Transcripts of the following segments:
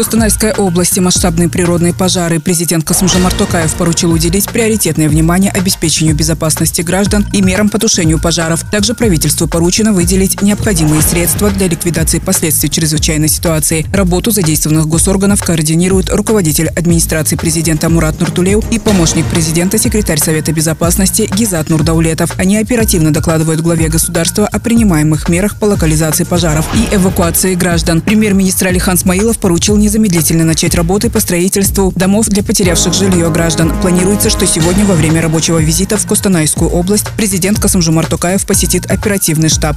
Костанайской области масштабные природные пожары. Президент Касымжамар Токаев поручил уделить приоритетное внимание обеспечению безопасности граждан и мерам по тушению пожаров. Также правительству поручено выделить необходимые средства для ликвидации последствий чрезвычайной ситуации. Работу задействованных госорганов координирует руководитель администрации президента Мурат Нуртулеев и помощник президента, секретарь Совета безопасности Гизат Нурдаулетов. Они оперативно докладывают главе государства о принимаемых мерах по локализации пожаров и эвакуации граждан. Премьер-министр Алихан Смаилов поручил не незамедлительно начать работы по строительству домов для потерявших жилье граждан. Планируется, что сегодня во время рабочего визита в Костанайскую область президент Касымжумар Токаев посетит оперативный штаб.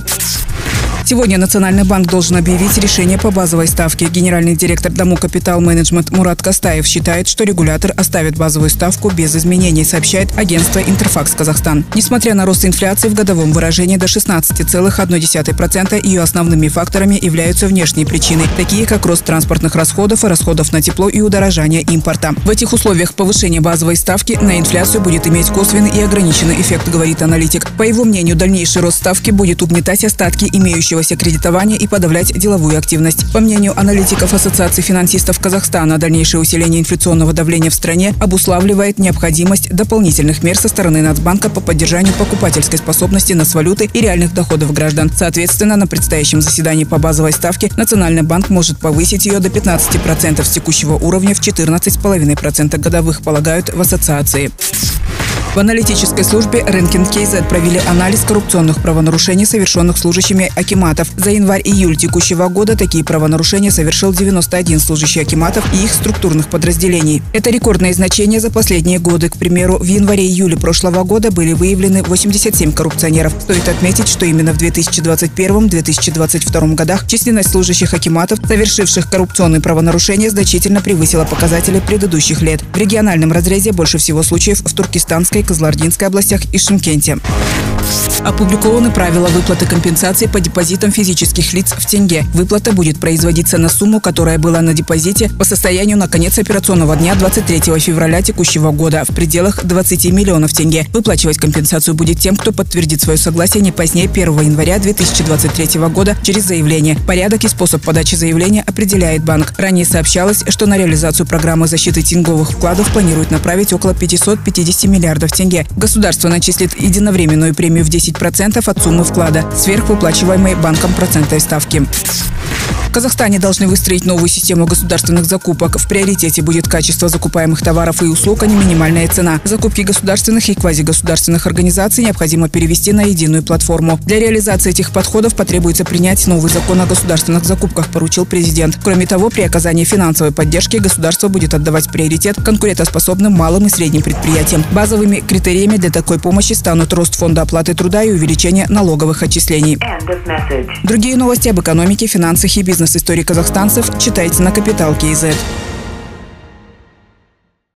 Сегодня Национальный банк должен объявить решение по базовой ставке. Генеральный директор Дому Капитал Менеджмент Мурат Кастаев считает, что регулятор оставит базовую ставку без изменений, сообщает агентство Интерфакс Казахстан. Несмотря на рост инфляции в годовом выражении до 16,1%, ее основными факторами являются внешние причины, такие как рост транспортных расходов и расходов на тепло и удорожание импорта. В этих условиях повышение базовой ставки на инфляцию будет иметь косвенный и ограниченный эффект, говорит аналитик. По его мнению, дальнейший рост ставки будет угнетать остатки имеющих имеющегося кредитования и подавлять деловую активность. По мнению аналитиков Ассоциации финансистов Казахстана, дальнейшее усиление инфляционного давления в стране обуславливает необходимость дополнительных мер со стороны Нацбанка по поддержанию покупательской способности нас валюты и реальных доходов граждан. Соответственно, на предстоящем заседании по базовой ставке Национальный банк может повысить ее до 15% с текущего уровня в 14,5% годовых, полагают в ассоциации. В аналитической службе Ренкин KZ провели анализ коррупционных правонарушений, совершенных служащими Акиматов. За январь-июль текущего года такие правонарушения совершил 91 служащий Акиматов и их структурных подразделений. Это рекордное значение за последние годы. К примеру, в январе-июле прошлого года были выявлены 87 коррупционеров. Стоит отметить, что именно в 2021-2022 годах численность служащих Акиматов, совершивших коррупционные правонарушения, значительно превысила показатели предыдущих лет. В региональном разрезе больше всего случаев в Туркестанской, Кызылординской областях и Шимкенте. Опубликованы правила выплаты компенсации по депозитам физических лиц в тенге. Выплата будет производиться на сумму, которая была на депозите по состоянию на конец операционного дня 23 февраля текущего года в пределах 20 миллионов тенге. Выплачивать компенсацию будет тем, кто подтвердит свое согласие не позднее 1 января 2023 года через заявление. Порядок и способ подачи заявления определяет банк. Ранее сообщалось, что на реализацию программы защиты тенговых вкладов планирует направить около 550 миллиардов тенге. Государство начислит единовременную премию в 10% от суммы вклада, сверхвыплачиваемой банком процентной ставки. Казахстане должны выстроить новую систему государственных закупок. В приоритете будет качество закупаемых товаров и услуг, а не минимальная цена. Закупки государственных и квазигосударственных организаций необходимо перевести на единую платформу. Для реализации этих подходов потребуется принять новый закон о государственных закупках, поручил президент. Кроме того, при оказании финансовой поддержки государство будет отдавать приоритет конкурентоспособным малым и средним предприятиям. Базовыми критериями для такой помощи станут рост фонда оплаты труда и увеличение налоговых отчислений. Другие новости об экономике, финансах и бизнесе бизнес-истории казахстанцев читайте на Капитал Киезет.